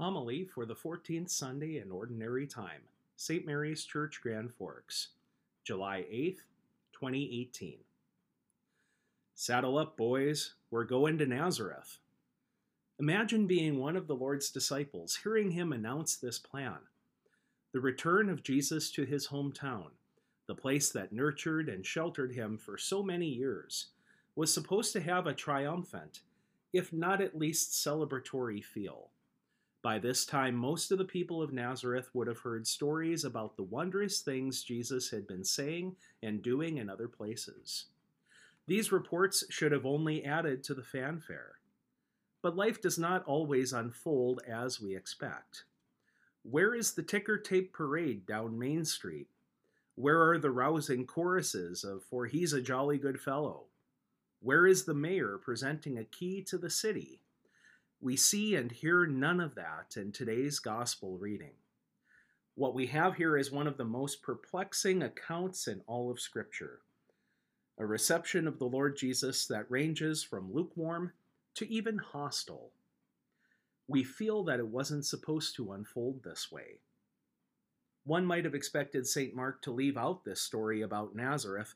Homily for the 14th Sunday in Ordinary Time, St. Mary's Church, Grand Forks, July 8th, 2018. Saddle up, boys, we're going to Nazareth. Imagine being one of the Lord's disciples, hearing him announce this plan. The return of Jesus to his hometown, the place that nurtured and sheltered him for so many years, was supposed to have a triumphant, if not at least celebratory feel. By this time, most of the people of Nazareth would have heard stories about the wondrous things Jesus had been saying and doing in other places. These reports should have only added to the fanfare. But life does not always unfold as we expect. Where is the ticker tape parade down Main Street? Where are the rousing choruses of For He's a Jolly Good Fellow? Where is the mayor presenting a key to the city? We see and hear none of that in today's gospel reading. What we have here is one of the most perplexing accounts in all of Scripture a reception of the Lord Jesus that ranges from lukewarm to even hostile. We feel that it wasn't supposed to unfold this way. One might have expected St. Mark to leave out this story about Nazareth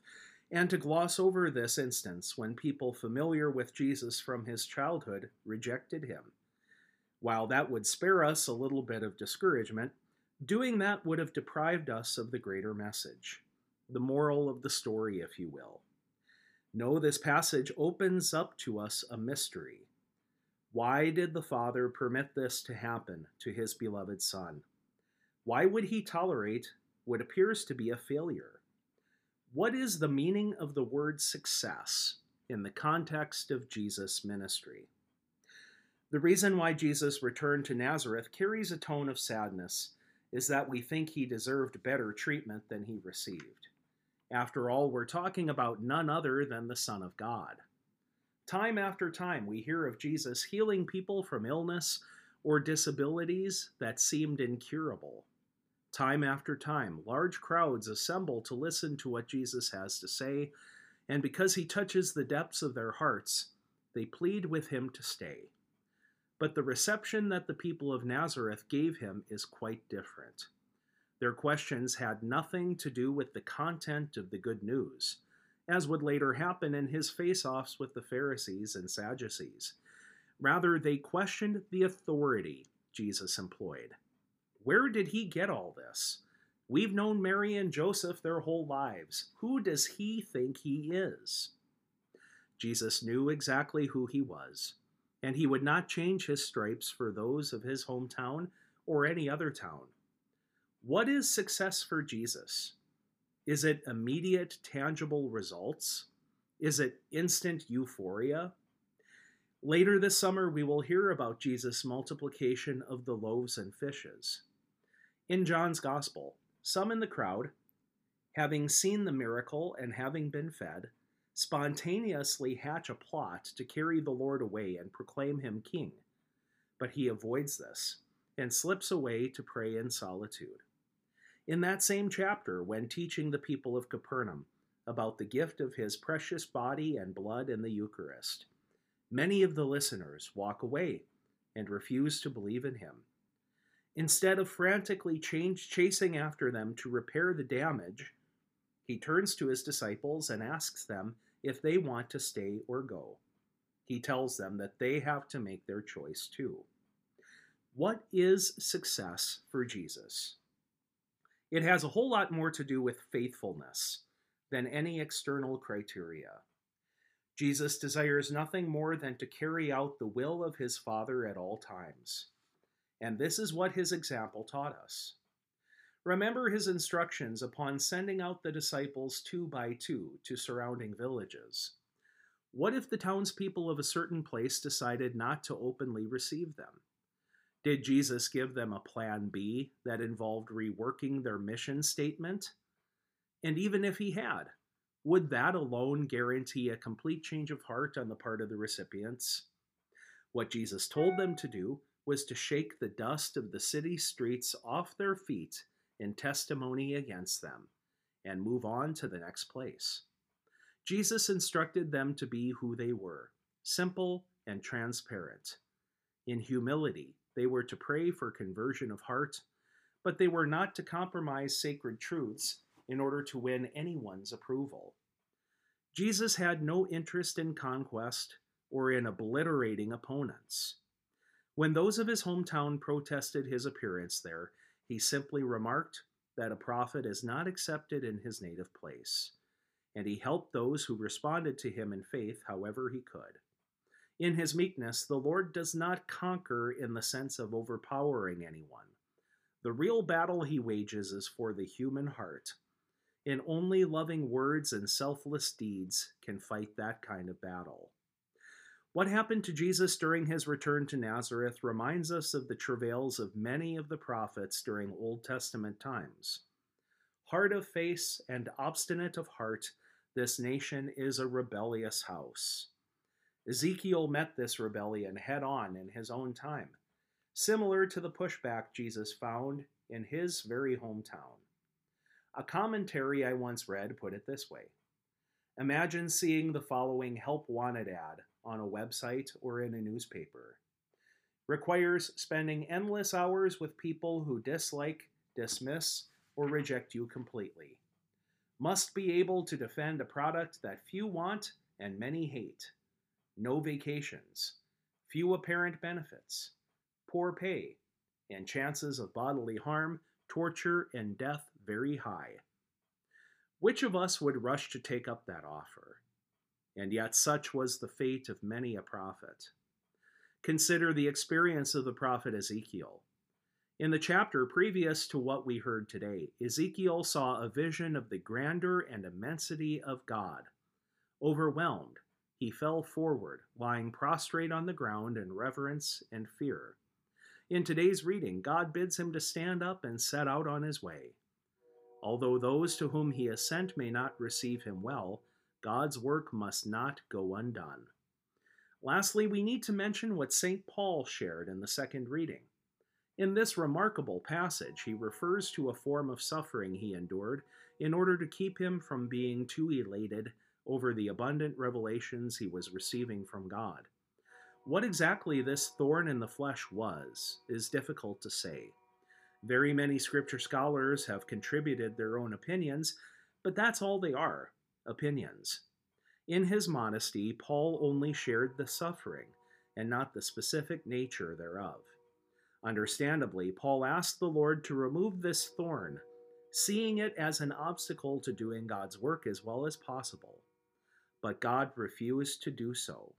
and to gloss over this instance when people familiar with Jesus from his childhood rejected him. While that would spare us a little bit of discouragement, doing that would have deprived us of the greater message, the moral of the story, if you will. No, this passage opens up to us a mystery. Why did the Father permit this to happen to his beloved Son? Why would he tolerate what appears to be a failure? What is the meaning of the word success in the context of Jesus' ministry? The reason why Jesus returned to Nazareth carries a tone of sadness is that we think he deserved better treatment than he received. After all, we're talking about none other than the Son of God. Time after time, we hear of Jesus healing people from illness or disabilities that seemed incurable. Time after time, large crowds assemble to listen to what Jesus has to say, and because he touches the depths of their hearts, they plead with him to stay. But the reception that the people of Nazareth gave him is quite different. Their questions had nothing to do with the content of the good news, as would later happen in his face offs with the Pharisees and Sadducees. Rather, they questioned the authority Jesus employed. Where did he get all this? We've known Mary and Joseph their whole lives. Who does he think he is? Jesus knew exactly who he was, and he would not change his stripes for those of his hometown or any other town. What is success for Jesus? Is it immediate, tangible results? Is it instant euphoria? Later this summer, we will hear about Jesus' multiplication of the loaves and fishes. In John's Gospel, some in the crowd, having seen the miracle and having been fed, spontaneously hatch a plot to carry the Lord away and proclaim him king. But he avoids this and slips away to pray in solitude. In that same chapter, when teaching the people of Capernaum about the gift of his precious body and blood in the Eucharist, many of the listeners walk away and refuse to believe in him. Instead of frantically change, chasing after them to repair the damage, he turns to his disciples and asks them if they want to stay or go. He tells them that they have to make their choice too. What is success for Jesus? It has a whole lot more to do with faithfulness than any external criteria. Jesus desires nothing more than to carry out the will of his Father at all times and this is what his example taught us. Remember his instructions upon sending out the disciples two by two to surrounding villages. What if the townspeople of a certain place decided not to openly receive them? Did Jesus give them a plan B that involved reworking their mission statement? And even if he had, would that alone guarantee a complete change of heart on the part of the recipients? What Jesus told them to do was to shake the dust of the city streets off their feet in testimony against them and move on to the next place. Jesus instructed them to be who they were simple and transparent, in humility They were to pray for conversion of heart, but they were not to compromise sacred truths in order to win anyone's approval. Jesus had no interest in conquest or in obliterating opponents. When those of his hometown protested his appearance there, he simply remarked that a prophet is not accepted in his native place, and he helped those who responded to him in faith however he could. In his meekness, the Lord does not conquer in the sense of overpowering anyone. The real battle he wages is for the human heart, and only loving words and selfless deeds can fight that kind of battle. What happened to Jesus during his return to Nazareth reminds us of the travails of many of the prophets during Old Testament times. Hard of face and obstinate of heart, this nation is a rebellious house. Ezekiel met this rebellion head on in his own time, similar to the pushback Jesus found in his very hometown. A commentary I once read put it this way Imagine seeing the following help wanted ad on a website or in a newspaper. Requires spending endless hours with people who dislike, dismiss, or reject you completely. Must be able to defend a product that few want and many hate. No vacations. Few apparent benefits. Poor pay. And chances of bodily harm, torture, and death very high. Which of us would rush to take up that offer? And yet such was the fate of many a prophet. Consider the experience of the prophet Ezekiel. In the chapter previous to what we heard today, Ezekiel saw a vision of the grandeur and immensity of God. Overwhelmed, he fell forward, lying prostrate on the ground in reverence and fear. In today's reading, God bids him to stand up and set out on his way. Although those to whom he is sent may not receive him well, God's work must not go undone. Lastly, we need to mention what St. Paul shared in the second reading. In this remarkable passage, he refers to a form of suffering he endured in order to keep him from being too elated over the abundant revelations he was receiving from God. What exactly this thorn in the flesh was is difficult to say. Very many scripture scholars have contributed their own opinions, but that's all they are opinions. In his modesty, Paul only shared the suffering and not the specific nature thereof. Understandably, Paul asked the Lord to remove this thorn, seeing it as an obstacle to doing God's work as well as possible. But God refused to do so.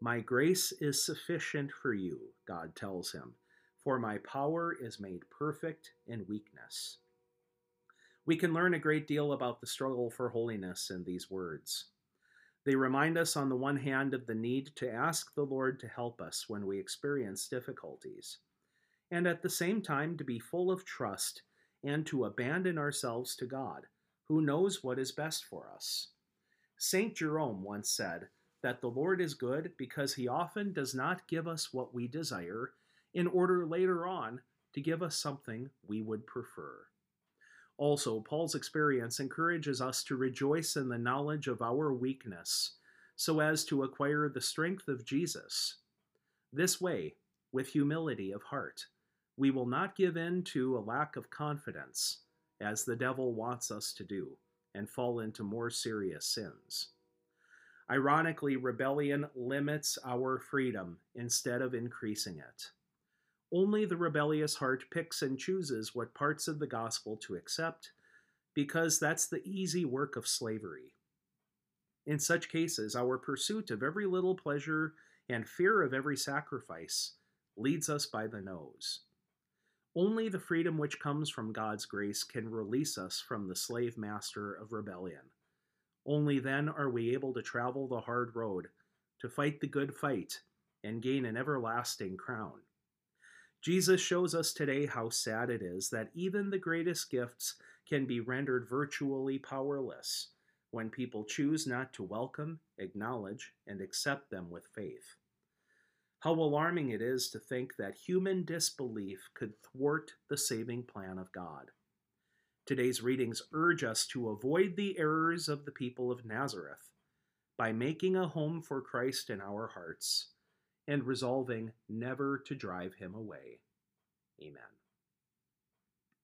My grace is sufficient for you, God tells him, for my power is made perfect in weakness. We can learn a great deal about the struggle for holiness in these words. They remind us, on the one hand, of the need to ask the Lord to help us when we experience difficulties, and at the same time to be full of trust and to abandon ourselves to God, who knows what is best for us. St. Jerome once said that the Lord is good because he often does not give us what we desire in order later on to give us something we would prefer. Also, Paul's experience encourages us to rejoice in the knowledge of our weakness, so as to acquire the strength of Jesus. This way, with humility of heart, we will not give in to a lack of confidence, as the devil wants us to do, and fall into more serious sins. Ironically, rebellion limits our freedom instead of increasing it. Only the rebellious heart picks and chooses what parts of the gospel to accept, because that's the easy work of slavery. In such cases, our pursuit of every little pleasure and fear of every sacrifice leads us by the nose. Only the freedom which comes from God's grace can release us from the slave master of rebellion. Only then are we able to travel the hard road, to fight the good fight, and gain an everlasting crown. Jesus shows us today how sad it is that even the greatest gifts can be rendered virtually powerless when people choose not to welcome, acknowledge, and accept them with faith. How alarming it is to think that human disbelief could thwart the saving plan of God. Today's readings urge us to avoid the errors of the people of Nazareth by making a home for Christ in our hearts and resolving never to drive him away. Amen.